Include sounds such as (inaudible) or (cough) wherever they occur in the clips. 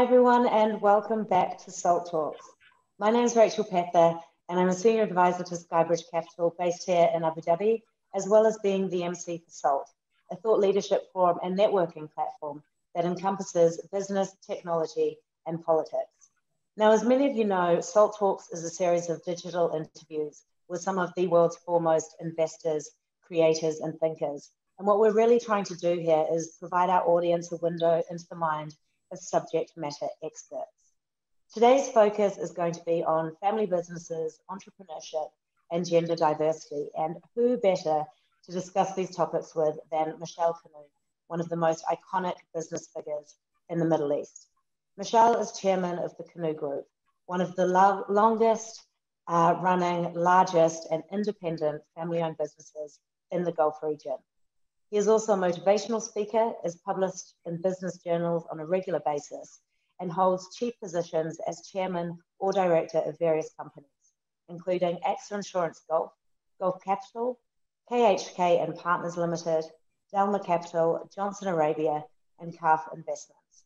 Hi, everyone, and welcome back to SALT Talks. My name is Rachel Pether, and I'm a senior advisor to Skybridge Capital based here in Abu Dhabi, as well as being the MC for SALT, a thought leadership forum and networking platform that encompasses business, technology, and politics. Now, as many of you know, SALT Talks is a series of digital interviews with some of the world's foremost investors, creators, and thinkers. And what we're really trying to do here is provide our audience a window into the mind of subject matter experts. Today's focus is going to be on family businesses, entrepreneurship, and gender diversity. And who better to discuss these topics with than Mishal Kanoo, one of the most iconic business figures in the Middle East. Mishal is chairman of the Kanoo Group, one of the lo- longest uh, running, largest, and independent family owned businesses in the Gulf region. He is also a motivational speaker, is published in business journals on a regular basis, and holds chief positions as chairman or director of various companies, including AXA Insurance Gulf, Gulf Capital, KHK and Partners Limited, Delma Capital, Johnson Arabia, and CAF Investments.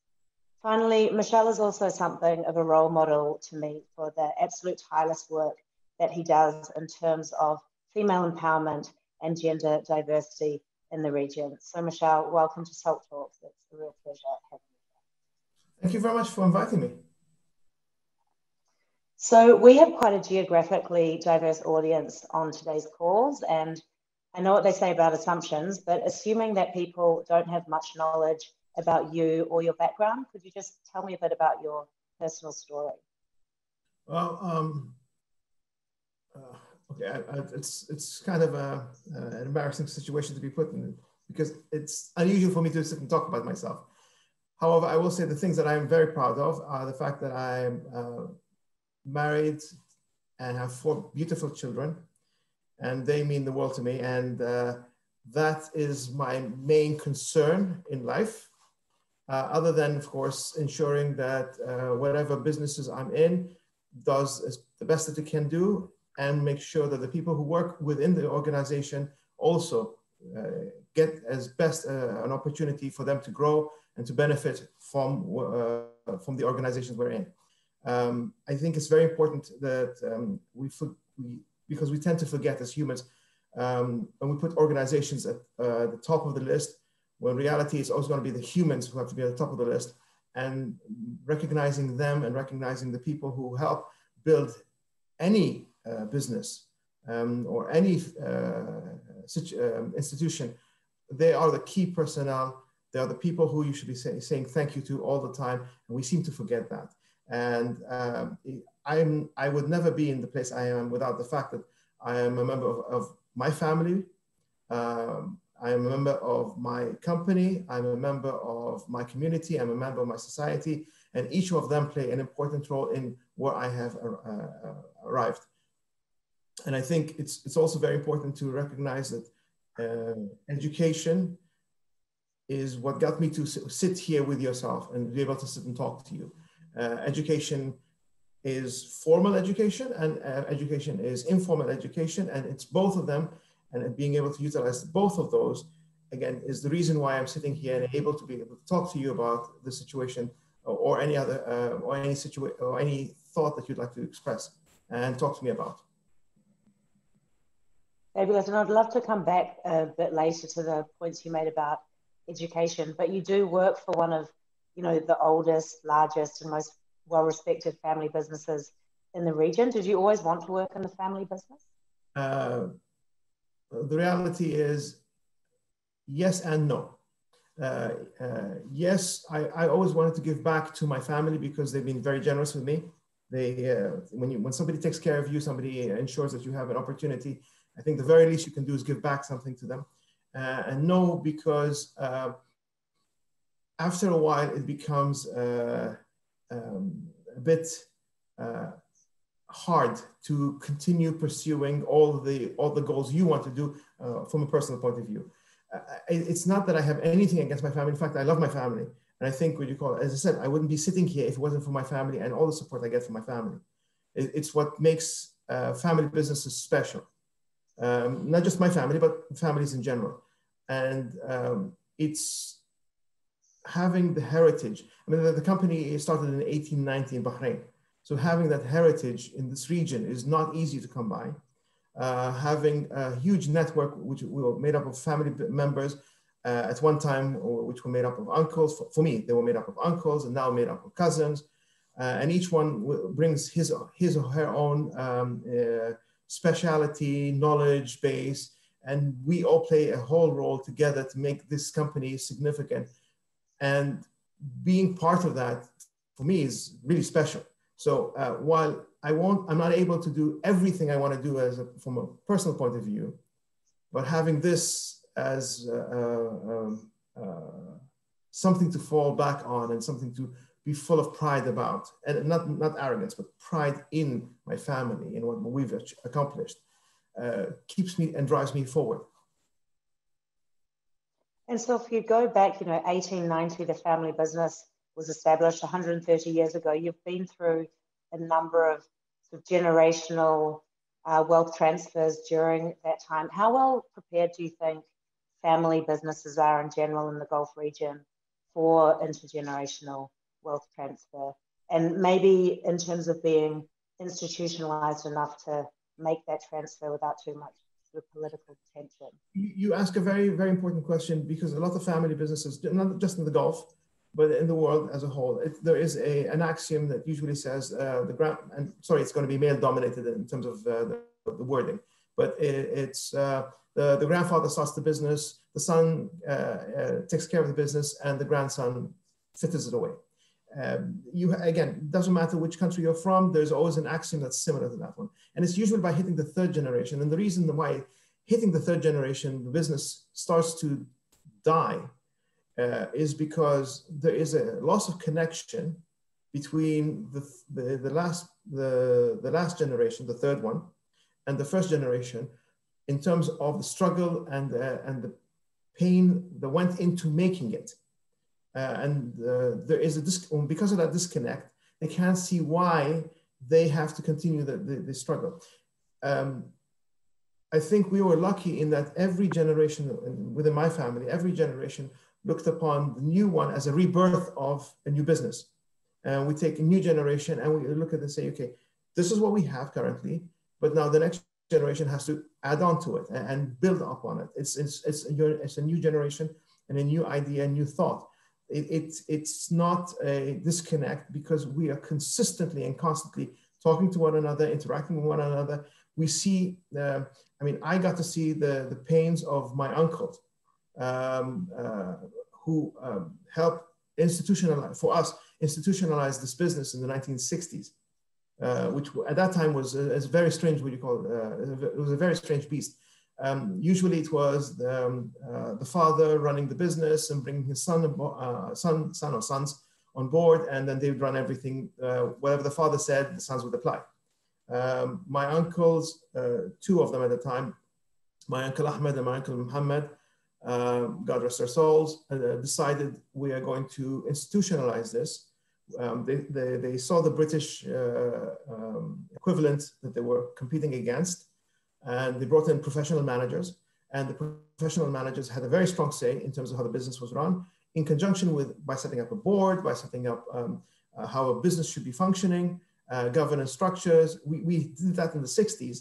Finally, Mishal is also something of a role model to me for the absolute tireless work that he does in terms of female empowerment and gender diversity in the region. So, Mishal, welcome to Salt Talks. It's a real pleasure having you. Thank you very much for inviting me. So, we have quite a geographically diverse audience on today's calls, and I know what they say about assumptions, but assuming that people don't have much knowledge about you or your background. Could you just tell me a bit about your personal story? Well, um, uh, okay, I, I, it's it's kind of a, uh, an embarrassing situation to be put in because it's unusual for me to sit and talk about myself. However, I will say the things that I'm very proud of are the fact that I'm uh, married and have four beautiful children, and they mean the world to me. And uh, that is my main concern in life uh, other than, of course, ensuring that uh, whatever businesses I'm in does the best that it can do and make sure that the people who work within the organization also uh, get as best uh, an opportunity for them to grow and to benefit from, uh, from the organizations we're in. Um, I think it's very important that um, we, we, because we tend to forget as humans, um, when we put organizations at uh, the top of the list, when reality is always going to be the humans who have to be at the top of the list and recognizing them and recognizing the people who help build any uh, business um, or any uh, um, institution, they are the key personnel. They are the people who you should be say, saying thank you to all the time. And we seem to forget that. And um, I'm, I would never be in the place I am without the fact that I am a member of, of my family, um, I am a member of my company, I'm a member of my community, I'm a member of my society, and each of them play an important role in where I have uh, uh, arrived. And I think it's, it's also very important to recognize that uh, education is what got me to sit here with yourself and be able to sit and talk to you. Uh, education is formal education and uh, education is informal education, and it's both of them and being able to utilize both of those again is the reason why I'm sitting here and able to be able to talk to you about the situation or, any other uh, or any situation or any thought that you'd like to express and talk to me about. Fabulous, and I'd love to come back a bit later to the points you made about education. But you do work for one of, you know, the oldest, largest, and most well-respected family businesses in the region. Did you always want to work in the family business? Uh, the reality is yes and no. Uh, uh, yes, I, I, always wanted to give back to my family because they've been very generous with me. They, uh, when, you, when somebody takes care of you, somebody ensures that you have an opportunity. I think the very least you can do is give back something to them. Uh, and no, because uh, after a while it becomes uh, um, a bit hard to continue pursuing all the all the goals you want to do uh, from a personal point of view. Uh, it's not that I have anything against my family. In fact, I love my family, and I think what you call, as I said, I wouldn't be sitting here if it wasn't for my family and all the support I get from my family. It, it's what makes uh, family businesses special. Um, not just my family, but families in general. And um, it's having the heritage. I mean, the, the, company started in 1890 in Bahrain. So having that heritage in this region is not easy to come by. Uh, having a huge network, which we were made up of family members uh, at one time, which were made up of uncles. For, for, me, they were made up of uncles and now made up of cousins. Uh, and each one brings his, his or her own um, uh, speciality, knowledge base, and we all play a whole role together to make this company significant. And being part of that for me is really special. So uh, while I won't, I'm not able to do everything I want to do as a, from a personal point of view, but having this as uh, uh, um, uh, something to fall back on and something to be full of pride about, and not not arrogance, but pride in my family and what we've accomplished, uh, keeps me and drives me forward. And so, if you go back, you know, 1890, the family business was established 130 years ago. You've been through a number of, sort of generational uh, wealth transfers during that time. How well prepared do you think family businesses are in general in the Gulf region for intergenerational wealth transfer? And maybe in terms of being institutionalized enough to make that transfer without too much sort of political tension? You ask a very, very important question because a lot of family businesses, not just in the Gulf, but in the world as a whole, it, there is a, an axiom that usually says uh, the ground, and sorry, it's going to be male dominated in terms of uh, the, the, wording, but it, it's uh, the, the grandfather starts the business, the son uh, uh, takes care of the business, and the grandson fitters it away. Um, you again, doesn't matter which country you're from. There's always an axiom that's similar to that one, and it's usually by hitting the third generation. And the reason why hitting the third generation, the business starts to die, uh, is because there is a loss of connection between the, the, the last the, the last generation, the third one, and the first generation, in terms of the struggle and and the pain that went into making it. Uh, and uh, there is a dis- because of that disconnect, they can't see why they have to continue the, the, the struggle. Um, I think we were lucky in that every generation within my family, every generation looked upon the new one as a rebirth of a new business. And we take a new generation and we look at it and say, okay, this is what we have currently, but now the next generation has to add on to it and, and build upon it. It's, it's, it's, a, it's a new generation and a new idea, a new thought it, it's, it's not a disconnect because we are consistently and constantly talking to one another, interacting with one another. We see, uh, I mean, I got to see the, the pains of my uncle um, uh, who um, helped institutionalize, for us, institutionalize this business in the 1960s. Uh, which at that time was a, a very strange, what you call, uh, it was a very strange beast. Um, usually it was the, um, uh, the, father running the business and bringing his son, uh, son, son or sons on board, and then they would run everything. Uh, whatever the father said, the sons would apply. Um, my uncles, two of them at the time, my uncle Ahmed and my uncle Muhammad, uh, God rest their souls, decided we are going to institutionalize this. Um, they, they, they, saw the British um, equivalent that they were competing against and they brought in professional managers and the professional managers had a very strong say in terms of how the business was run in conjunction with by setting up a board by setting up um, uh, how a business should be functioning uh, governance structures. We, we did that in the 60s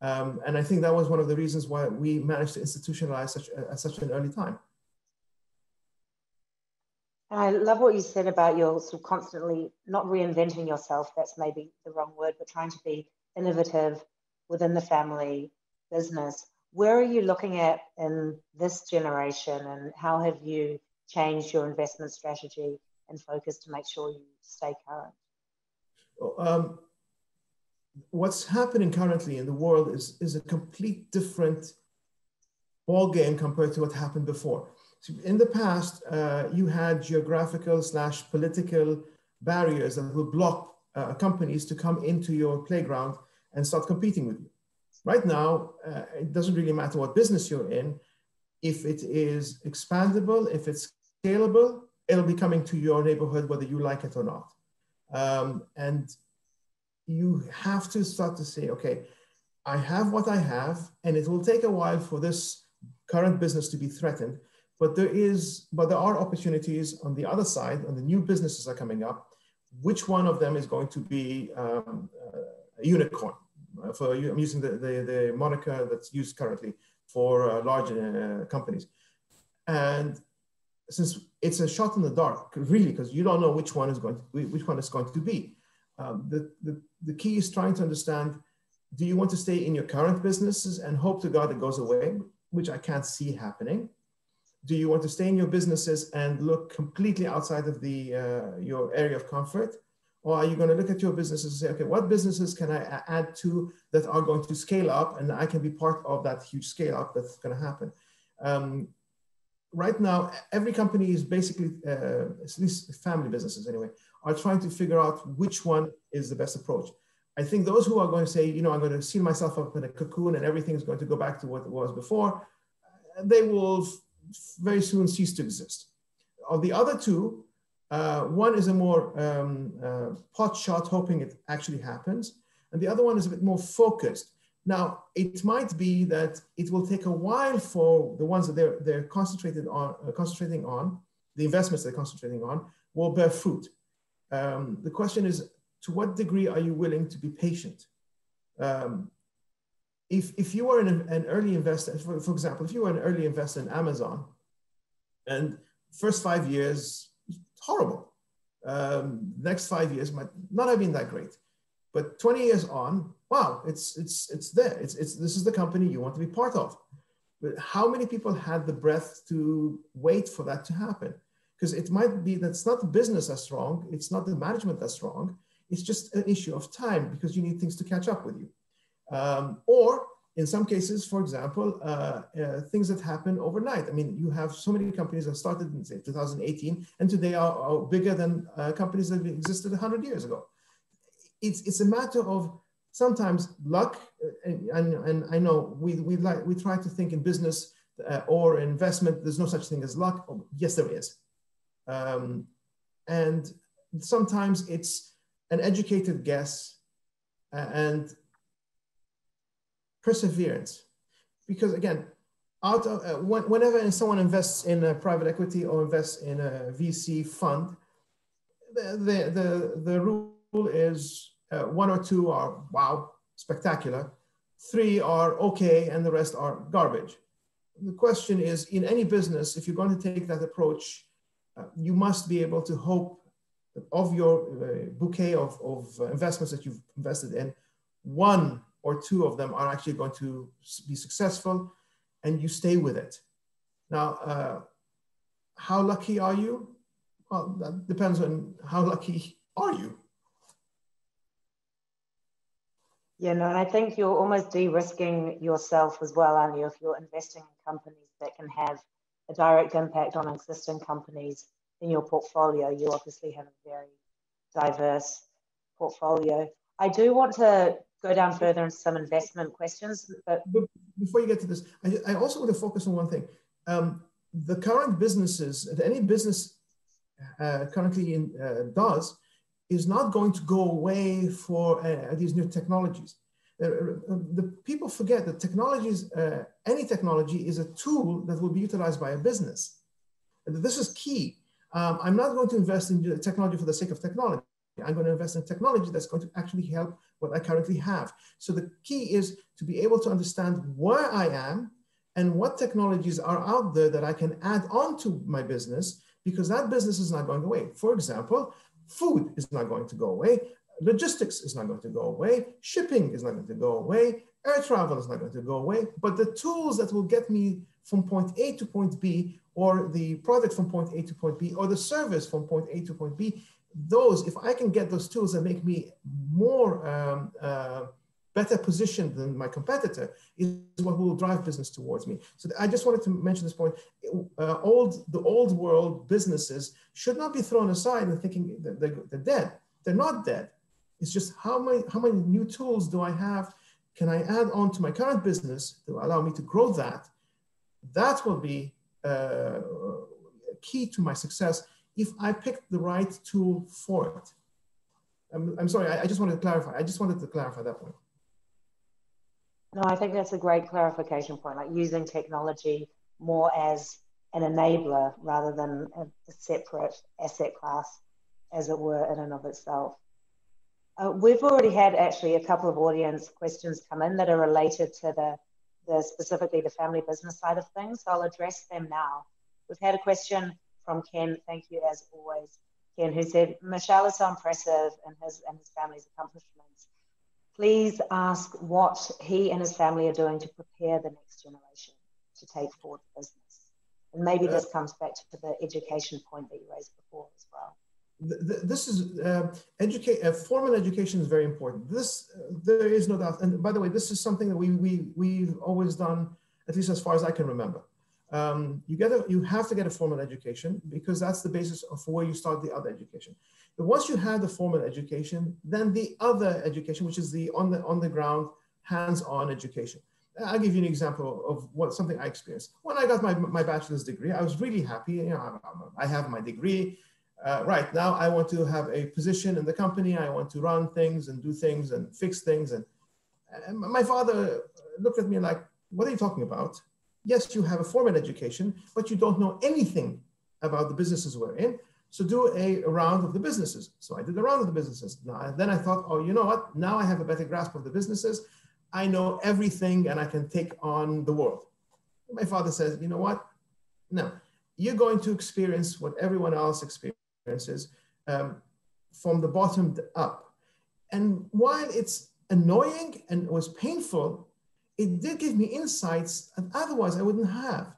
um, and i think that was one of the reasons why we managed to institutionalize such at such an early time I love what you said about your sort of constantly not reinventing yourself. That's maybe the wrong word, but trying to be innovative, within the family business. Where are you looking at in this generation, and how have you changed your investment strategy and focus to make sure you stay current? Um, what's happening currently in the world is, is a complete different ball game compared to what happened before. In the past, uh, you had geographical slash political barriers that would block uh, companies to come into your playground and start competing with you. Right now, uh, it doesn't really matter what business you're in. If it is expandable, if it's scalable, it'll be coming to your neighborhood whether you like it or not. Um, and you have to start to say, okay, I have what I have, and it will take a while for this current business to be threatened. But there is, but there are opportunities on the other side, and the new businesses are coming up. Which one of them is going to be um, a unicorn? Uh, for I'm using the, the, the moniker that's used currently for uh, large uh, companies. And since it's a shot in the dark, really, because you don't know which one is going to which one is going to be. Um, the, the, the key is trying to understand, do you want to stay in your current businesses and hope to God it goes away, which I can't see happening? Do you want to stay in your businesses and look completely outside of the, uh, your area of comfort? Or are you going to look at your businesses and say, okay, what businesses can I add to that are going to scale up and I can be part of that huge scale up that's going to happen? Um, right now, every company is basically, uh, at least family businesses anyway, are trying to figure out which one is the best approach. I think those who are going to say, you know, I'm going to seal myself up in a cocoon and everything is going to go back to what it was before, they will very soon cease to exist. Of the other two, uh, one is a more um, uh, pot shot, hoping it actually happens, and the other one is a bit more focused. Now, it might be that it will take a while for the ones that they're, they're concentrated on, uh, concentrating on, the investments they're concentrating on, will bear fruit. Um, the question is, to what degree are you willing to be patient? Um, if, if you were an, an early investor, for, for example, if you were an early investor in Amazon, and first five years, horrible. Um, next five years might not have been that great, but 20 years on, wow, it's it's it's there. It's it's this is the company you want to be part of. But how many people had the breath to wait for that to happen? Because it might be that it's not the business that's wrong, it's not the management that's wrong. It's just an issue of time because you need things to catch up with you. Um, or in some cases, for example, uh, uh, things that happen overnight. I mean, you have so many companies that started in say 2018 and today are, are bigger than uh, companies that existed 100 years ago. It's, it's a matter of sometimes luck, uh, and, and, and I know we, we, like, we try to think in business uh, or investment, there's no such thing as luck. Oh, yes, there is. Um, and sometimes it's an educated guess and perseverance. Because again, out of, uh, whenever someone invests in a private equity or invests in a VC fund, the, the, the, the rule is uh, one or two are wow, spectacular. Three are okay, and the rest are garbage. The question is in any business, if you're going to take that approach, uh, you must be able to hope of your uh, bouquet of, of investments that you've invested in, one or two of them are actually going to be successful and you stay with it. Now, uh, how lucky are you? Well, that depends on how lucky are you. Yeah, no, and I think you're almost de-risking yourself as well, aren't you? If you're investing in companies that can have a direct impact on existing companies in your portfolio, you obviously have a very diverse portfolio. I do want to go down further into some investment questions. But before you get to this, I, I also want to focus on one thing. Um, the current businesses, that any business uh, currently in, uh, does, is not going to go away for uh, these new technologies. Uh, the people forget that technologies, uh, any technology is a tool that will be utilized by a business. This is key. Um, I'm not going to invest in technology for the sake of technology. I'm going to invest in technology that's going to actually help what I currently have. So the key is to be able to understand where I am and what technologies are out there that I can add on to my business because that business is not going away. For example, food is not going to go away. Logistics is not going to go away. Shipping is not going to go away. Air travel is not going to go away. But the tools that will get me from point A to point B, or the product from point A to point B, or the service from point A to point B, those, if I can get those tools that make me more um, uh, better positioned than my competitor, is what will drive business towards me. So I just wanted to mention this point. Uh, old, the old world businesses should not be thrown aside and thinking they're, they're dead. They're not dead. It's just how many, how many new tools do I have? Can I add on to my current business to allow me to grow that? That will be uh, key to my success if I picked the right tool for it. I'm, I'm sorry, I, I just wanted to clarify. I just wanted to clarify that point. No, I think that's a great clarification point, like using technology more as an enabler rather than a, separate asset class, as it were, in and of itself. Uh, we've already had actually a couple of audience questions come in that are related to the, the specifically the family business side of things. So I'll address them now. We've had a question from Ken. Thank you as always, Ken, who said Mishal is so impressive in his and his family's accomplishments. Please ask what he and his family are doing to prepare the next generation to take forward the business. And maybe this comes back to the education point that you raised before as well. This is uh, educate. Uh, formal education is very important. This uh, there is no doubt. And by the way, this is something that we we we've always done, at least as far as I can remember. Um, you get a, you have to get a formal education because that's the basis of where you start the other education. But once you have the formal education, then the other education, which is the on the on the ground hands-on education, I'll give you an example of what something I experienced. When I got my, my bachelor's degree, I was really happy. You know, I have my degree. Uh, right now, I want to have a position in the company. I want to run things and do things and fix things. And, and my father looked at me like, "What are you talking about? Yes, you have a formal education, but you don't know anything about the businesses we're in. So do a, a round of the businesses." So I did a round of the businesses. Now, then I thought, "Oh, you know what? Now I have a better grasp of the businesses." I know everything and I can take on the world. My father says, you know what? No, you're going to experience what everyone else experiences um, from the bottom up. And while it's annoying and it was painful, it did give me insights that otherwise I wouldn't have.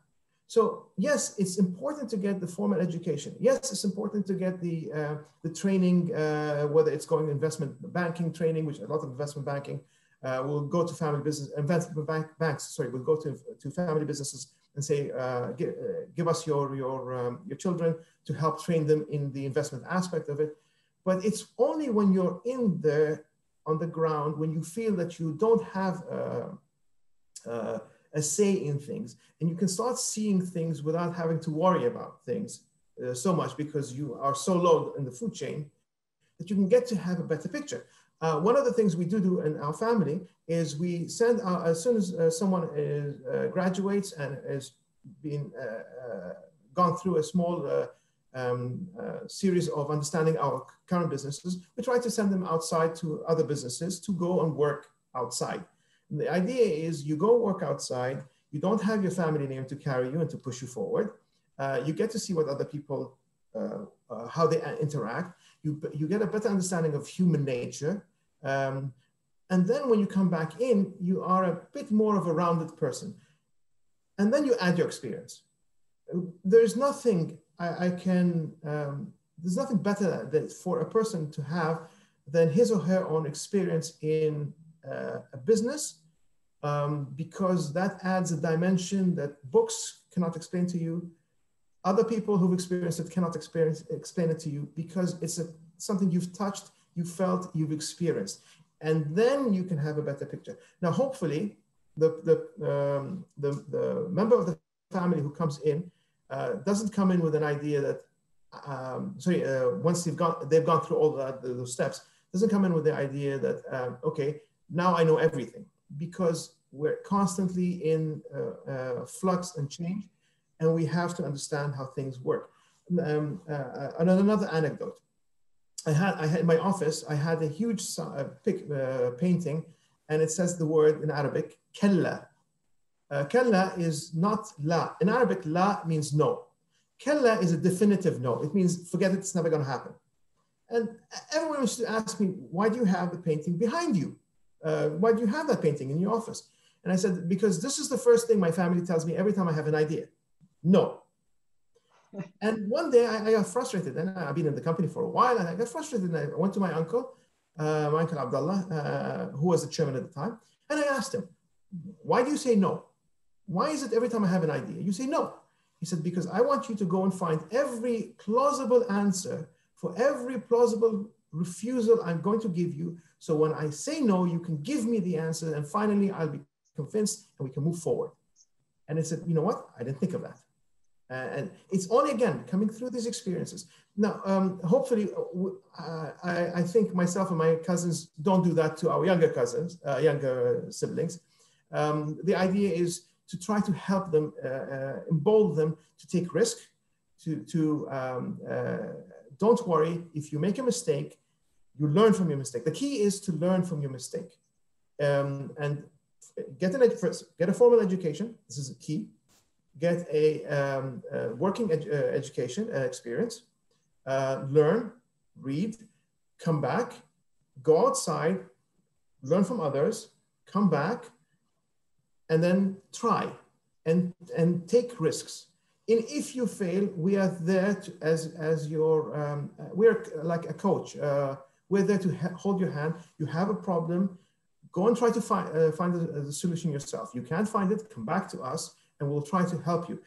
So yes, it's important to get the formal education. Yes, it's important to get the uh, the training, uh, whether it's going investment banking training, which a lot of investment banking uh, we'll go to family business, investment bank, banks, sorry, we'll go to, to family businesses and say, uh, give, uh, give us your, your, um, your children to help train them in the investment aspect of it. But it's only when you're in there on the ground, when you feel that you don't have uh, a say in things, and you can start seeing things without having to worry about things uh, so much because you are so low in the food chain that you can get to have a better picture. Uh, one of the things we do do in our family is we send out, as soon as uh, someone is, uh, graduates and has been uh, uh, gone through a small um, series of understanding our current businesses, we try to send them outside to other businesses to go and work outside. The idea is you go work outside, you don't have your family name to carry you and to push you forward. you get to see what other people, how they interact. You, you get a better understanding of human nature um, and then when you come back in, you are a bit more of a rounded person. And then you add your experience. There's nothing I, I can, um, there's nothing better that for a person to have than his or her own experience in uh, a business um, because that adds a dimension that books cannot explain to you. Other people who've experienced it cannot experience, explain it to you because it's a, something you've touched you felt you've experienced. And then you can have a better picture. Now, hopefully, the, the, um, the, the member of the family who comes in uh, doesn't come in with an idea that, um, sorry, uh, once they've gone, they've gone through all that, those steps, doesn't come in with the idea that, um, okay, now I know everything because we're constantly in uh, uh flux and change and we have to understand how things work. Um, uh, uh, another anecdote. I had, I had in my office, I had a huge uh, pic, uh, painting and it says the word in Arabic, kella. Kella is not la. In Arabic, la means no. Kella is a definitive no. It means forget it, it's never going to happen. And everyone used to ask me, why do you have the painting behind you? Uh, why do you have that painting in your office? And I said, because this is the first thing my family tells me every time I have an idea. No, (laughs) and one day I, I, got frustrated, and I've been in the company for a while, and I got frustrated. And I went to my uncle, uh, my uncle Abdullah, uh, who was the chairman at the time, and I asked him, "Why do you say no? Why is it every time I have an idea you say no?" He said, "Because I want you to go and find every plausible answer for every plausible refusal I'm going to give you. So when I say no, you can give me the answer, and finally I'll be convinced, and we can move forward." And I said, "You know what? I didn't think of that." Uh, and it's only again coming through these experiences. Now, um, hopefully, uh, I, I, think myself and my cousins don't do that to our younger cousins, uh, younger siblings. Um, the idea is to try to help them, uh, uh, embolden them to take risk, to, to um, uh, don't worry, if you make a mistake, you learn from your mistake. The key is to learn from your mistake. Um, and get an first, get a formal education. This is a key. Get a, um, working ed uh, education uh, experience. Uh, learn, read, come back, go outside, learn from others, come back, and then try and, and take risks. And if you fail, we are there to, as, as your, um, we're like a coach. Uh, we're there to hold your hand. You have a problem, go and try to find, uh, find the, the solution yourself. You can't find it, come back to us and we'll try to help you.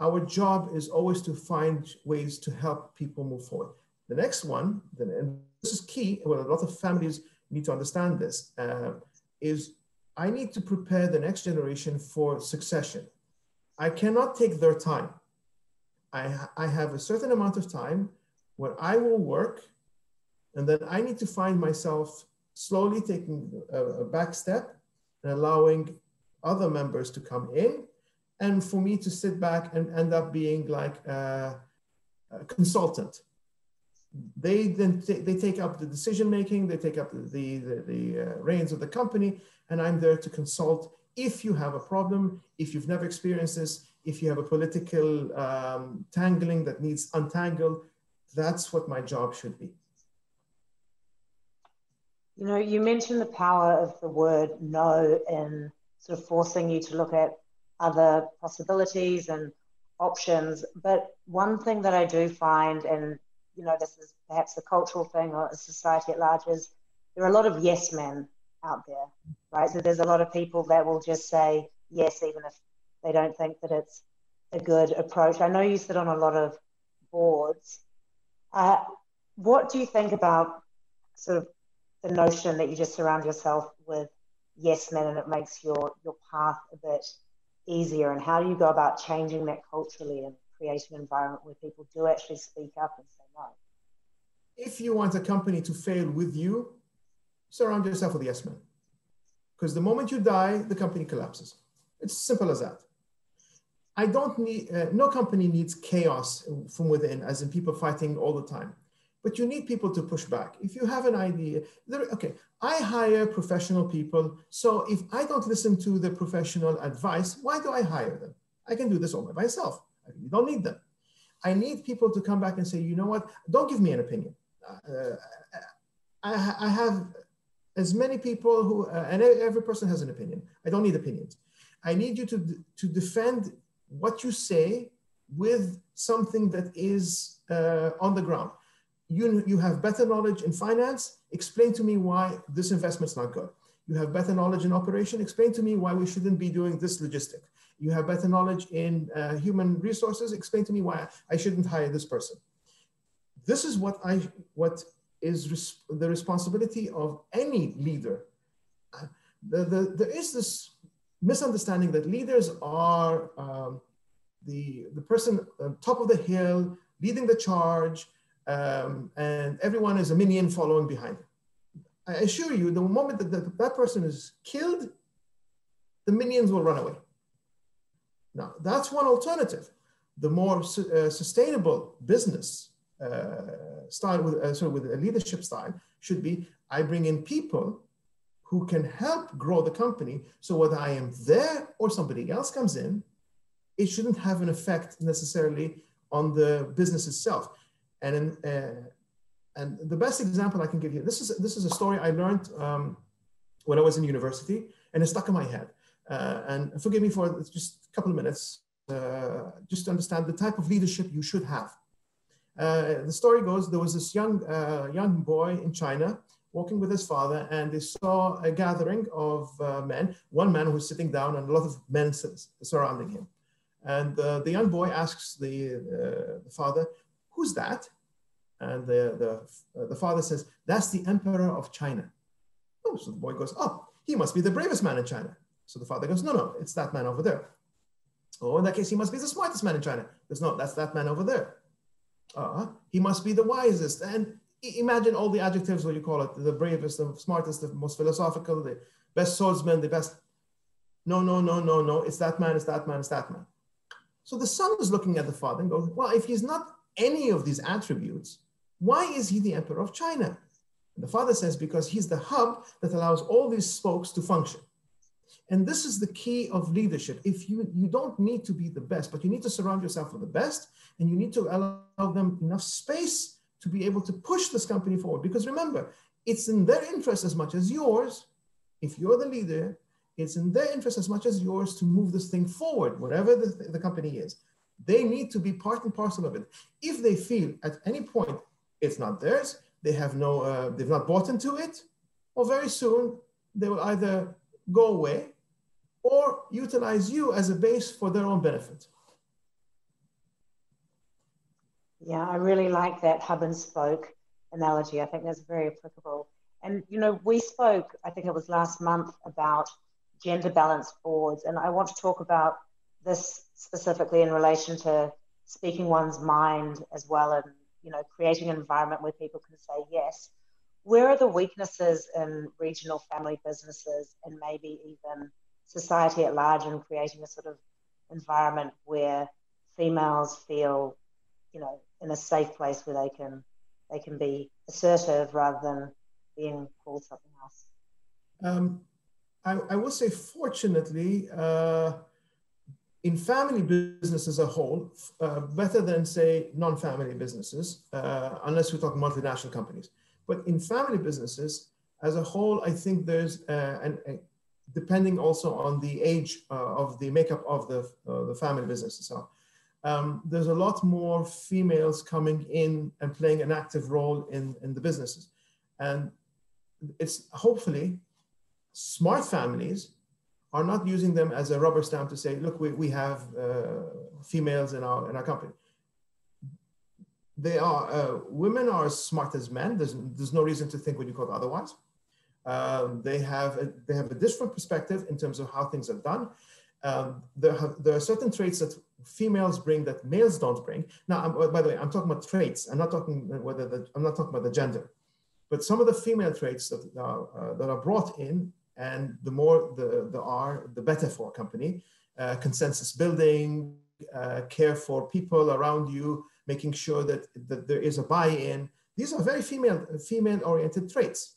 Our job is always to find ways to help people move forward. The next one, and this is key, well, a lot of families need to understand this, uh, is I need to prepare the next generation for succession. I cannot take their time. I, I have a certain amount of time where I will work, and then I need to find myself slowly taking a, a back step and allowing other members to come in, and for me to sit back and end up being like a, a consultant they then they take up the decision making, they take up the, the, the, the uh, reins of the company, and I'm there to consult if you have a problem, if you've never experienced this, if you have a political um, tangling that needs untangled, that's what my job should be. You know, you mentioned the power of the word no in sort of forcing you to look at other possibilities and options. But one thing that I do find, and you know, this is perhaps a cultural thing or society at large, is there are a lot of yes men out there, right? So there's a lot of people that will just say yes, even if they don't think that it's a good approach. I know you sit on a lot of boards. Uh, what do you think about sort of the notion that you just surround yourself with yes men and it makes your your path a bit easier? And how do you go about changing that culturally and creating an environment where people do actually speak up and say no. If you want a company to fail with you, surround yourself with yes men. Because the moment you die, the company collapses. It's simple as that. I don't need, uh, no company needs chaos from within, as in people fighting all the time. But you need people to push back. If you have an idea, there, okay, I hire professional people. So if I don't listen to the professional advice, why do I hire them? I can do this all by myself. You don't need them. I need people to come back and say, you know what? Don't give me an opinion. Uh, I, I, have as many people who, uh, and every person has an opinion. I don't need opinions. I need you to, to defend what you say with something that is uh, on the ground. You, you have better knowledge in finance. Explain to me why this investment's not good. You have better knowledge in operation. Explain to me why we shouldn't be doing this logistic you have better knowledge in uh, human resources. Explain to me why I shouldn't hire this person. This is what I what is res the responsibility of any leader. Uh, the, the, there is this misunderstanding that leaders are um, the, the person on top of the hill leading the charge um, and everyone is a minion following behind I assure you, the moment that the, that person is killed, the minions will run away. Now, that's one alternative. The more su uh, sustainable business uh, style, with, uh, sort of with a leadership style, should be I bring in people who can help grow the company. So whether I am there or somebody else comes in, it shouldn't have an effect necessarily on the business itself. And in, uh, and the best example I can give you, this is this is a story I learned um, when I was in university, and it stuck in my head. Uh, and forgive me for just a couple of minutes, uh, just to understand the type of leadership you should have. Uh, the story goes, there was this young, young boy in China walking with his father and they saw a gathering of men, one man who was sitting down and a lot of men surrounding him. And uh, the young boy asks the, uh, the, father, who's that? And the, the, the father says, that's the emperor of China. Oh, so the boy goes, oh, he must be the bravest man in China. So the father goes, no, no, it's that man over there. Oh, in that case, he must be the smartest man in China. There's no, that's that man over there. Uh, he must be the wisest. And imagine all the adjectives, what you call it, the bravest, the smartest, the most philosophical, the best swordsman, the best. No, no, no, no, no. It's that man, it's that man, it's that man. So the son is looking at the father and goes, Well, if he's not any of these attributes, why is he the emperor of China? And the father says, Because he's the hub that allows all these spokes to function. And this is the key of leadership. If you, you don't need to be the best, but you need to surround yourself with the best, and you need to allow them enough space to be able to push this company forward. Because remember, it's in their interest as much as yours. If you're the leader, it's in their interest as much as yours to move this thing forward, whatever the, the company is. They need to be part and parcel of it. If they feel at any point it's not theirs, they have no, uh, they've not bought into it, or very soon they will either go away or utilize you as a base for their own benefit. Yeah, I really like that hub and spoke analogy. I think that's very applicable. And, you know, we spoke, I think it was last month, about gender balanced boards. And I want to talk about this specifically in relation to speaking one's mind as well and you know creating an environment where people can say yes. Where are the weaknesses in regional family businesses and maybe even society at large in creating a sort of environment where females feel you know in a safe place where they can they can be assertive rather than being called something else? Um, I, I will say, fortunately, uh, in family business as a whole, uh, better than say non-family businesses, uh, unless we talk multinational companies. But in family businesses as a whole, I think there's, uh, and depending also on the age uh, of the makeup of the, uh, the family business itself, um, there's a lot more females coming in and playing an active role in, in the businesses. And it's hopefully smart families are not using them as a rubber stamp to say, look, we, we have uh, females in our, in our company. They are, uh, women are as smart as men. There's, there's no reason to think when you call otherwise. Um, they, have a, they have a different perspective in terms of how things are done. Um, there, have, there are certain traits that females bring that males don't bring. Now, I'm, by the way, I'm talking about traits. I'm not talking whether the, I'm not talking about the gender, but some of the female traits that are, uh, that are brought in and the more the, the R, the better for a company. Uh, consensus building, uh, care for people around you, making sure that, that there is a buy-in. These are very female, female-oriented traits.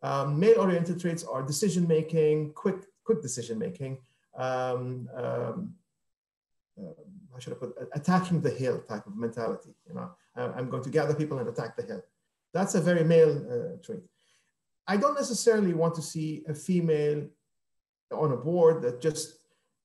Um, male-oriented traits are decision-making, quick, quick decision-making, um, um, uh, how should I put it? attacking the hill type of mentality. You know, I'm going to gather people and attack the hill. That's a very male uh, trait. I don't necessarily want to see a female on a board that just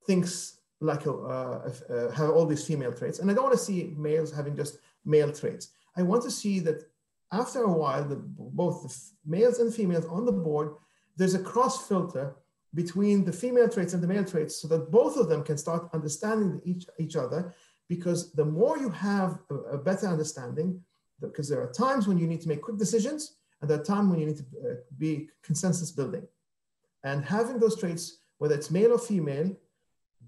thinks like a, uh, uh, have all these female traits. And I don't want to see males having just male traits. I want to see that after a while, the, both the males and females on the board, there's a cross filter between the female traits and the male traits so that both of them can start understanding each, each other because the more you have a, a better understanding, because there are times when you need to make quick decisions at that time when you need to uh, be consensus building. And having those traits, whether it's male or female,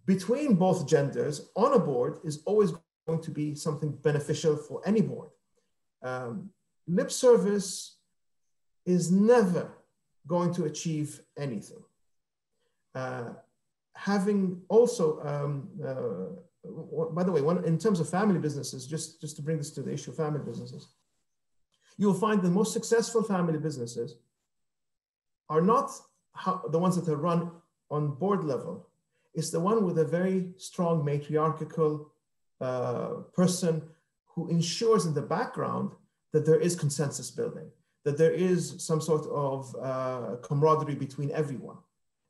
between both genders on a board is always going to be something beneficial for any board. Um, lip service is never going to achieve anything. Uh, having also, um, uh, by the way, one, in terms of family businesses, just, just to bring this to the issue of family businesses, you'll find the most successful family businesses are not how, the ones that are run on board level. It's the one with a very strong matriarchal uh, person who ensures in the background that there is consensus building, that there is some sort of uh, camaraderie between everyone.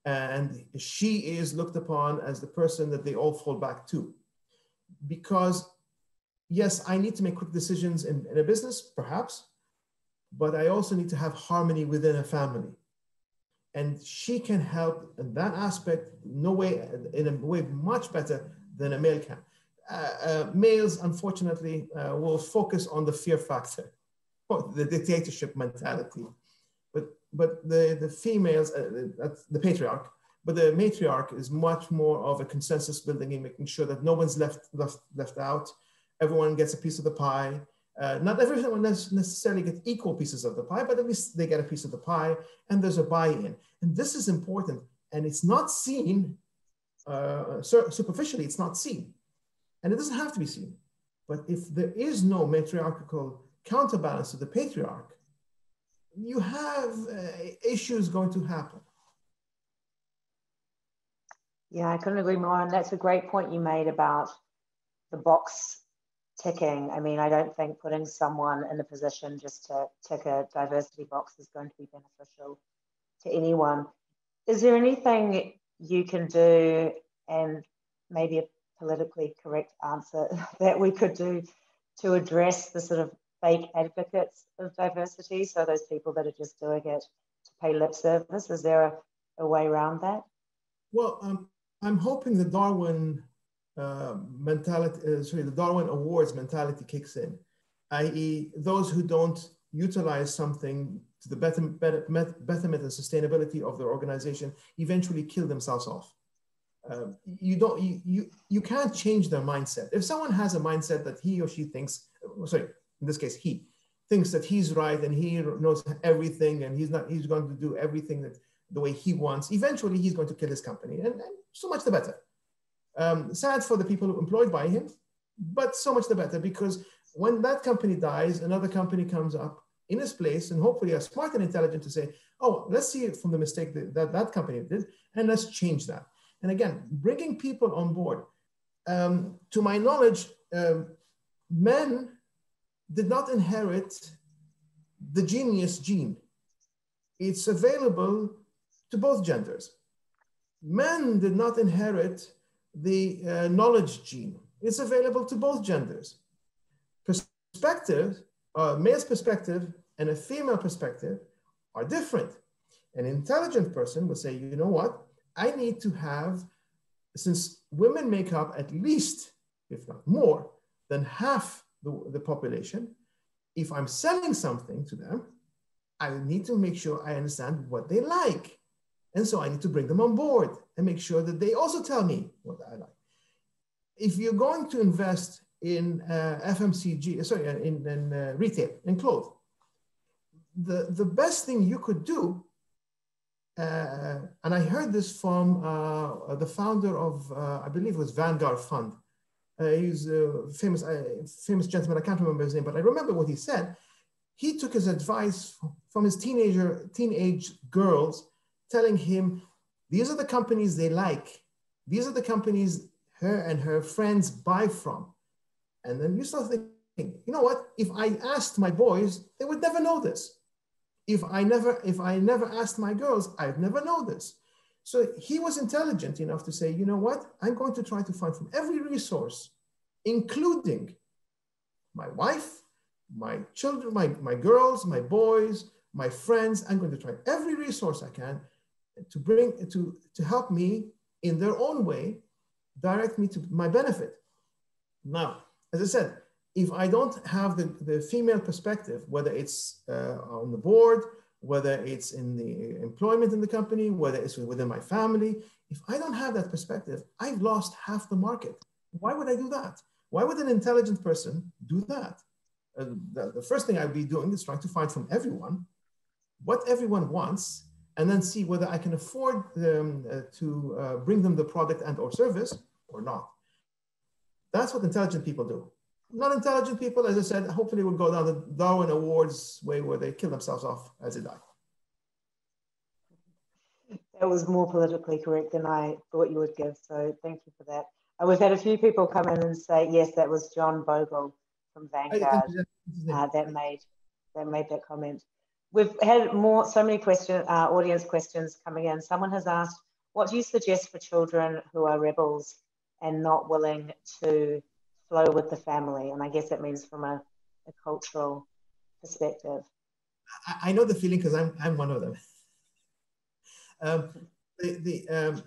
And she is looked upon as the person that they all fall back to. Because, yes, I need to make quick decisions in, in a business, perhaps, but I also need to have harmony within a family. And she can help in that aspect, no way, in a way much better than a male can. Uh, uh, males, unfortunately, uh, will focus on the fear factor, the dictatorship mentality. But, but the, the females, uh, that's the patriarch, but the matriarch is much more of a consensus building and making sure that no one's left, left, left out. Everyone gets a piece of the pie uh, not everyone necessarily get equal pieces of the pie, but at least they get a piece of the pie and there's a buy-in. And this is important. And it's not seen uh, superficially, it's not seen. And it doesn't have to be seen. But if there is no matriarchal counterbalance to the patriarch, you have uh, issues going to happen. Yeah, I couldn't agree more. And that's a great point you made about the box ticking. I mean, I don't think putting someone in a position just to tick a diversity box is going to be beneficial to anyone. Is there anything you can do, and maybe a politically correct answer (laughs) that we could do to address the sort of fake advocates of diversity? So, those people that are just doing it to pay lip service, is there a, a way around that? Well, um, I'm hoping the Darwin uh, mentality, uh, sorry, the Darwin Awards mentality kicks in, i.e., those who don't utilize something to the betterment, betterment and sustainability of their organization eventually kill themselves off. Uh, you don't you, you you can't change their mindset if someone has a mindset that he or she thinks sorry in this case he thinks that he's right and he knows everything and he's not he's going to do everything that the way he wants eventually he's going to kill his company and, and so much the better um, sad for the people employed by him but so much the better because when that company dies another company comes up in its place and hopefully are smart and intelligent to say oh let's see from the mistake that that, that company did and let's change that and again, bringing people on board. Um, to my knowledge, um, men did not inherit the genius gene. It's available to both genders. Men did not inherit the uh, knowledge gene. It's available to both genders. Perspective, a male's perspective and a female perspective are different. An intelligent person will say, you know what? I need to have, since women make up at least, if not more, than half the, the population, if I'm selling something to them, I need to make sure I understand what they like. And so I need to bring them on board and make sure that they also tell me what I like. If you're going to invest in uh, FMCG, sorry, uh, in, in uh, retail, in clothes, the, the best thing you could do uh, and I heard this from uh, the founder of, uh, I believe it was Vanguard Fund. he's a famous, famous gentleman, I can't remember his name, but I remember what he said. He took his advice from his teenager, teenage girls, telling him, these are the companies they like. These are the companies her and her friends buy from. And then you start thinking, you know what? If I asked my boys, they would never know this if I never, if I never asked my girls, I'd never know this. So he was intelligent enough to say, you know what? I'm going to try to find from every resource, including my wife, my children, my, my girls, my boys, my friends. I'm going to try every resource I can to bring to, to help me in their own way, direct me to my benefit. Now, as I said, if I don't have the, the female perspective, whether it's uh, on the board, whether it's in the employment in the company, whether it's within my family, if I don't have that perspective, I've lost half the market. Why would I do that? Why would an intelligent person do that? Uh, the, the first thing I'd be doing is trying to find from everyone what everyone wants and then see whether I can afford them, uh, to uh, bring them the product and or service or not. That's what intelligent people do Not intelligent people, as I said, hopefully will go down the Darwin Awards way where they kill themselves off as they die. That was more politically correct than I thought you would give. So thank you for that. And we've had a few people come in and say, yes, that was John Bogle from Vanguard uh, that made that made that comment. We've had more, so many question, uh, audience questions coming in. Someone has asked, what do you suggest for children who are rebels and not willing to flow with the family. And I guess that means from a, a cultural perspective. I, I know the feeling because I'm, I'm one of them. (laughs) um, the, the, um,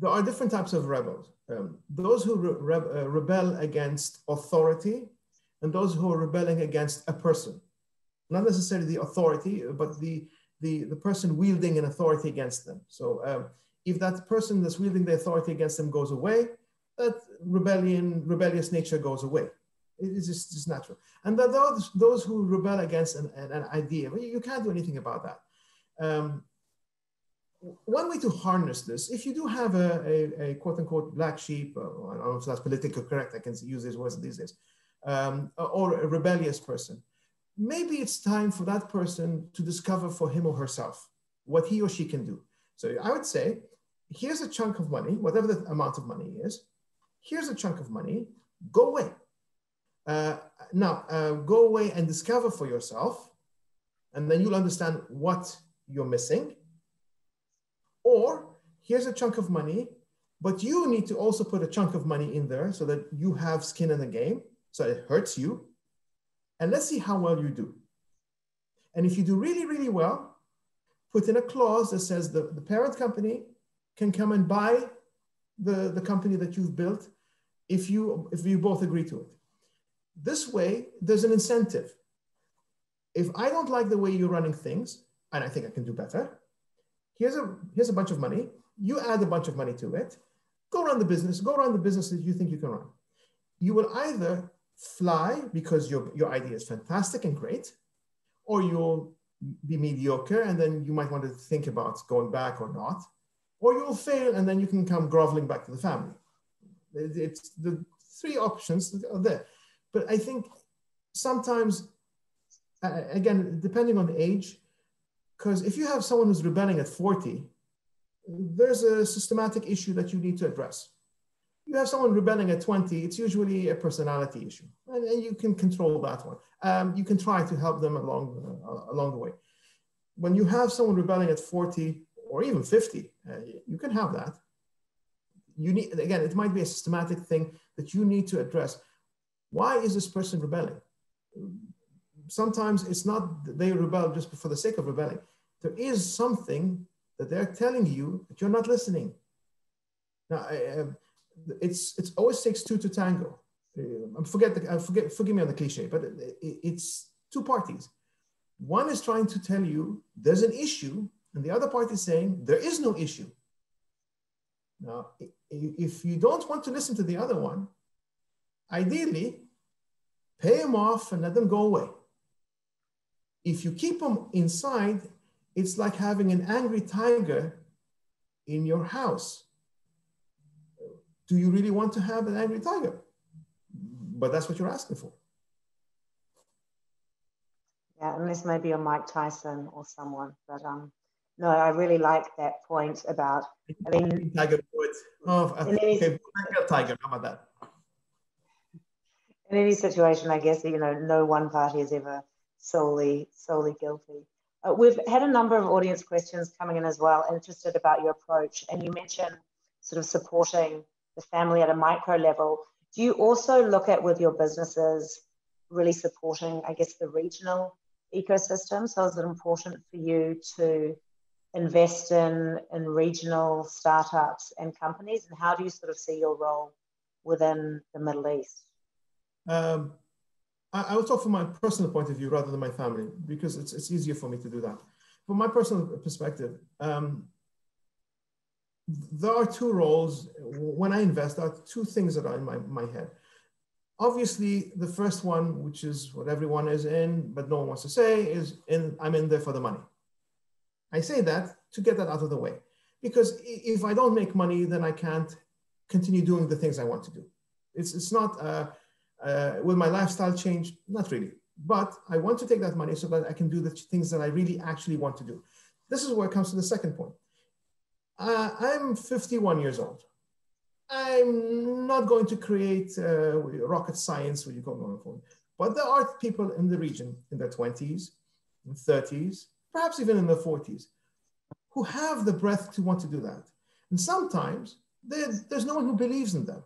there are different types of rebels. Um, those who re- re- uh, rebel against authority and those who are rebelling against a person. Not necessarily the authority, but the, the, the person wielding an authority against them. So um, if that person that's wielding the authority against them goes away, that rebellion, rebellious nature goes away. It's just, just natural. And that those, those who rebel against an, an, an idea, well, you can't do anything about that. Um, one way to harness this, if you do have a, a, a quote unquote black sheep, uh, I don't know if that's politically correct, I can use these words these days, um, or a rebellious person, maybe it's time for that person to discover for him or herself what he or she can do. So I would say, here's a chunk of money, whatever the amount of money is, here's a chunk of money, go away. Uh, now, uh, go away and discover for yourself, and then you'll understand what you're missing. Or here's a chunk of money, but you need to also put a chunk of money in there so that you have skin in the game, so it hurts you. And let's see how well you do. And if you do really, really well, put in a clause that says the, the parent company can come and buy the, the company that you've built if you if you both agree to it. This way, there's an incentive. If I don't like the way you're running things, and I think I can do better, here's a here's a bunch of money. You add a bunch of money to it. Go run the business. Go run the business that you think you can run. You will either fly because your your idea is fantastic and great, or you'll be mediocre and then you might want to think about going back or not, or you'll fail and then you can come groveling back to the family. It's the three options are there. But I think sometimes, again, depending on the age, because if you have someone who's rebelling at 40, there's a systematic issue that you need to address. You have someone rebelling at 20, it's usually a personality issue, and, and you can control that one. Um, you can try to help them along, uh, along the way. When you have someone rebelling at 40 or even 50, uh, you can have that. You need, again, it might be a systematic thing that you need to address. Why is this person rebelling? Sometimes it's not they rebel just for the sake of rebelling. There is something that they're telling you that you're not listening. Now, it's it's always takes two to tango. Um, I forget the, I forget forgive me on the cliche, but it's two parties. One is trying to tell you there's an issue, and the other party is saying there is no issue. Now, if you don't want to listen to the other one, ideally, pay them off and let them go away. If you keep them inside, it's like having an angry tiger in your house. Do you really want to have an angry tiger? But that's what you're asking for. Yeah, unless maybe you're Mike Tyson or someone. But um, no, I really like that point about. I mean, Tiger Woods. Oh, okay, Tiger. How about that? In any situation, I guess you know, no one party is ever solely solely guilty. Uh, we've had a number of audience questions coming in as well, interested about your approach, and you mentioned sort of supporting the family at a micro level. Do you also look at with your businesses really supporting, I guess, the regional ecosystem? So is it important for you to invest in, in regional startups and companies? And how do you sort of see your role within the Middle East? Um, I, I, will talk from my personal point of view rather than my family because it's, it's easier for me to do that. From my personal perspective, um, there are two roles. When I invest, there are two things that are in my, my head. Obviously, the first one, which is what everyone is in, but no one wants to say, is in, I'm in there for the money. I say that to get that out of the way. Because if I don't make money, then I can't continue doing the things I want to do. It's, it's not, uh, uh, will my lifestyle change? Not really. But I want to take that money so that I can do the things that I really actually want to do. This is where it comes to the second point. Uh, I'm 51 years old. I'm not going to create uh, rocket science where you going forward. But there are people in the region in their 20s, 30s, perhaps even in their 40s, who have the breath to want to do that. And sometimes there's no one who believes in them.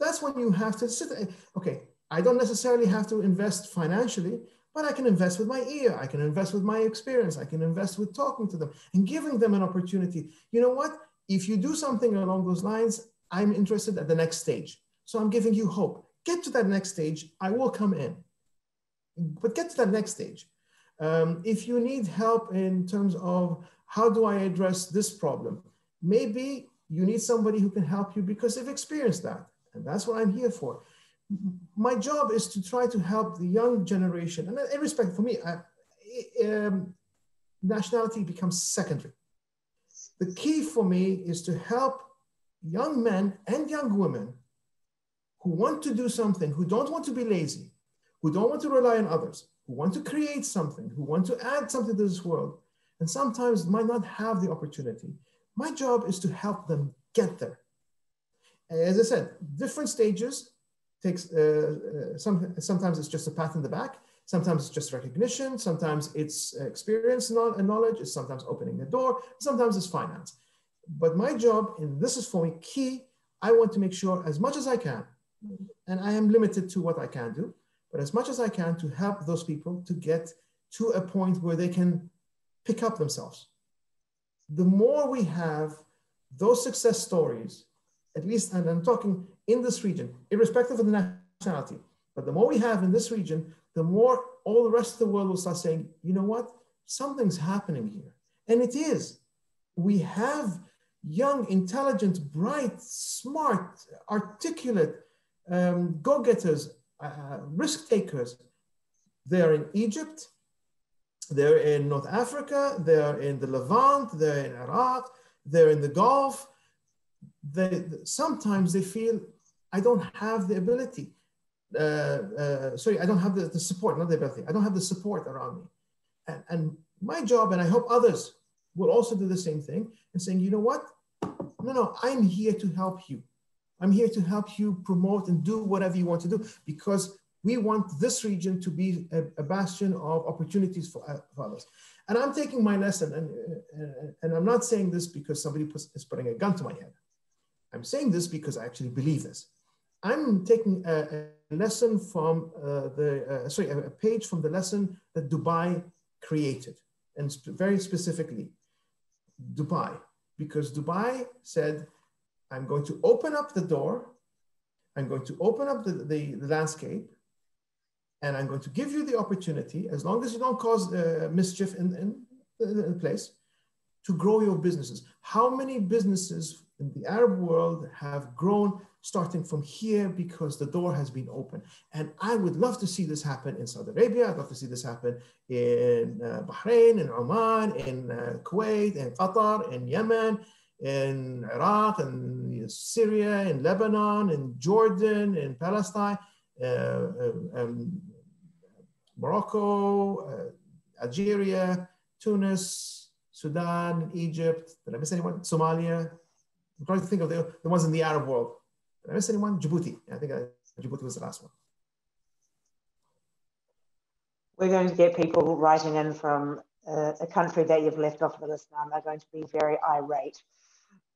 That's when you have to sit. Okay, I don't necessarily have to invest financially, but I can invest with my ear. I can invest with my experience. I can invest with talking to them and giving them an opportunity. You know what? If you do something along those lines, I'm interested at the next stage. So I'm giving you hope. Get to that next stage. I will come in. But get to that next stage. Um, if you need help in terms of how do I address this problem, maybe you need somebody who can help you because they've experienced that. And that's what I'm here for my job is to try to help the young generation. And in respect for me, I, um, nationality becomes secondary. The key for me is to help young men and young women who want to do something, who don't want to be lazy, who don't want to rely on others, who want to create something, who want to add something to this world, and sometimes might not have the opportunity. My job is to help them get there. As I said, different stages takes, uh, uh, some, sometimes it's just a pat in the back, sometimes it's just recognition, sometimes it's experience and knowledge, it's sometimes opening the door, sometimes it's finance. But my job, and this is for me key, I want to make sure as much as I can, and I am limited to what I can do, but as much as I can to help those people to get to a point where they can pick up themselves. The more we have those success stories, at least, and I'm talking in this region, irrespective of the nationality, but the more we have in this region, the more all the rest of the world will start saying, you know what, something's happening here. And it is. We have young, intelligent, bright, smart, articulate um, go getters, uh, risk takers. They're in Egypt, they're in North Africa, they're in the Levant, they're in Iraq, they're in the Gulf. They, sometimes they feel, I don't have the ability. Uh, uh, sorry, I don't have the, the support, not the ability. I don't have the support around me. And, and my job, and I hope others will also do the same thing, and saying, you know what? No, no, I'm here to help you. I'm here to help you promote and do whatever you want to do because we want this region to be a, a bastion of opportunities for, uh, for, others. And I'm taking my lesson, and, and, and I'm not saying this because somebody is putting a gun to my head. I'm saying this because I actually believe this. I'm taking a, a lesson from uh, the, uh, sorry, a, a page from the lesson that Dubai created, and sp very specifically, Dubai, because Dubai said, I'm going to open up the door, I'm going to open up the, the, the landscape, and I'm going to give you the opportunity, as long as you don't cause uh, mischief in, in, in the place, to grow your businesses. How many businesses in the Arab world have grown starting from here because the door has been open. And I would love to see this happen in Saudi Arabia. I'd love to see this happen in uh, Bahrain, in Oman, in uh, Kuwait, in Qatar, in Yemen, in Iraq, in Syria, in Lebanon, in Jordan, in Palestine, uh, uh um, Morocco, uh, Algeria, Tunis, Sudan, Egypt. Did I miss anyone? Somalia. I'm trying to think of the, the ones in the Arab world. Did I miss anyone? Djibouti. I think I, Djibouti was the last one. We're going to get people writing in from uh, a country that you've left off the list now, they're going to be very irate.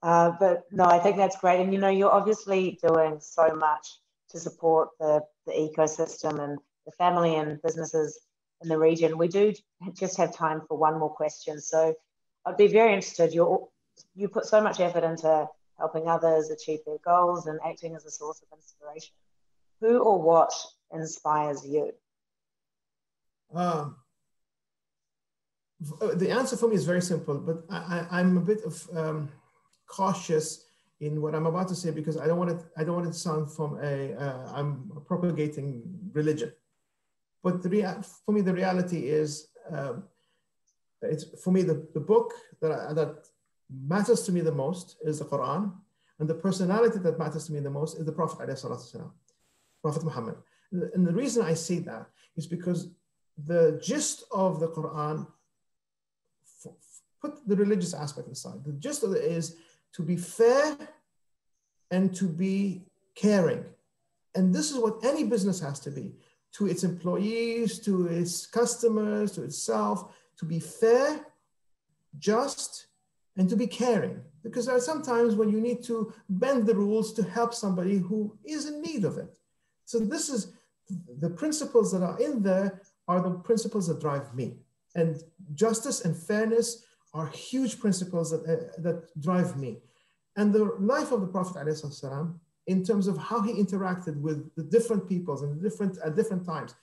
Uh, but no, I think that's great. And you know, you're obviously doing so much to support the, the ecosystem and the family and businesses in the region. We do just have time for one more question. So I'd be very interested. You you put so much effort into helping others achieve their goals and acting as a source of inspiration. Who or what inspires you? Um, the answer for me is very simple, but I, am a bit of um, cautious in what I'm about to say because I don't want it. I don't want it to sound from a. am uh, propagating religion, but the rea- for me the reality is um, it's for me the, the book that I, that matters to me the most is the Quran, and the personality that matters to me the most is the Prophet والسلام, Prophet Muhammad. And the reason I say that is because the gist of the Quran, put the religious aspect aside, the gist of it is to be fair and to be caring. And this is what any business has to be to its employees, to its customers, to itself, to be fair, just, and to be caring. Because there are sometimes when you need to bend the rules to help somebody who is in need of it. So this is the principles that are in there are the principles that drive me. And justice and fairness are huge principles that, uh, that drive me. And the life of the Prophet ﷺ, in terms of how he interacted with the different peoples and different at different times,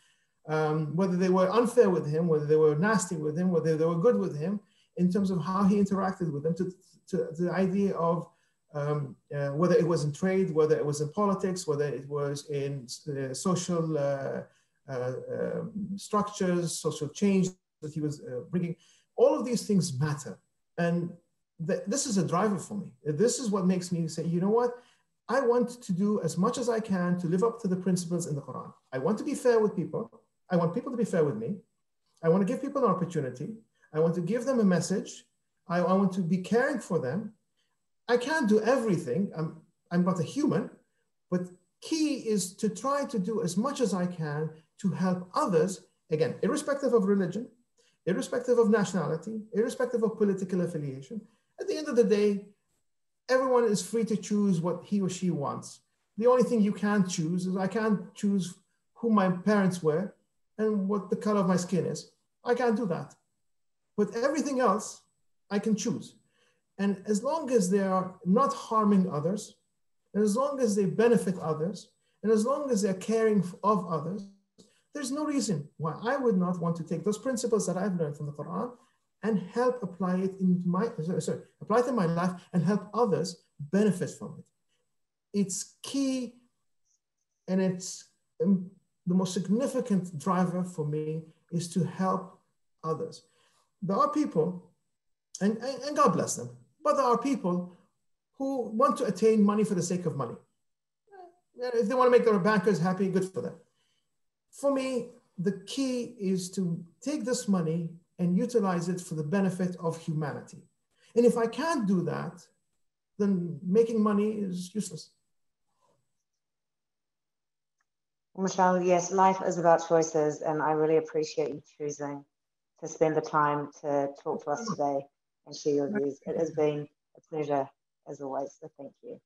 um, whether they were unfair with him, whether they were nasty with him, whether they were good with him, in terms of how he interacted with them, to, to, the idea of um, uh, whether it was in trade, whether it was in politics, whether it was in uh, social uh, uh um, structures, social change that he was uh, bringing all of these things matter. And th- this is a driver for me. This is what makes me say, you know what? I want to do as much as I can to live up to the principles in the Quran. I want to be fair with people. I want people to be fair with me. I want to give people an opportunity. I want to give them a message. I, I want to be caring for them. I can't do everything. I'm, I'm not a human, but key is to try to do as much as I can to help others, again, irrespective of religion, irrespective of nationality, irrespective of political affiliation. At the end of the day, everyone is free to choose what he or she wants. The only thing you can't choose is I can't choose who my parents were and what the color of my skin is. I can't do that. But everything else, I can choose. And as long as they are not harming others, and as long as they benefit others, and as long as they're caring of others, there's no reason why I would not want to take those principles that I've learned from the Quran and help apply it in my sorry, apply it in my life and help others benefit from it. It's key and it's um, the most significant driver for me is to help others. There are people, and, and God bless them, but there are people who want to attain money for the sake of money. If they want to make their bankers happy, good for them. For me, the key is to take this money and utilize it for the benefit of humanity. And if I can't do that, then making money is useless. Mishal, yes, life is about choices, and I really appreciate you choosing to spend the time to talk to us today and share your views. It has been a pleasure as always, so thank you.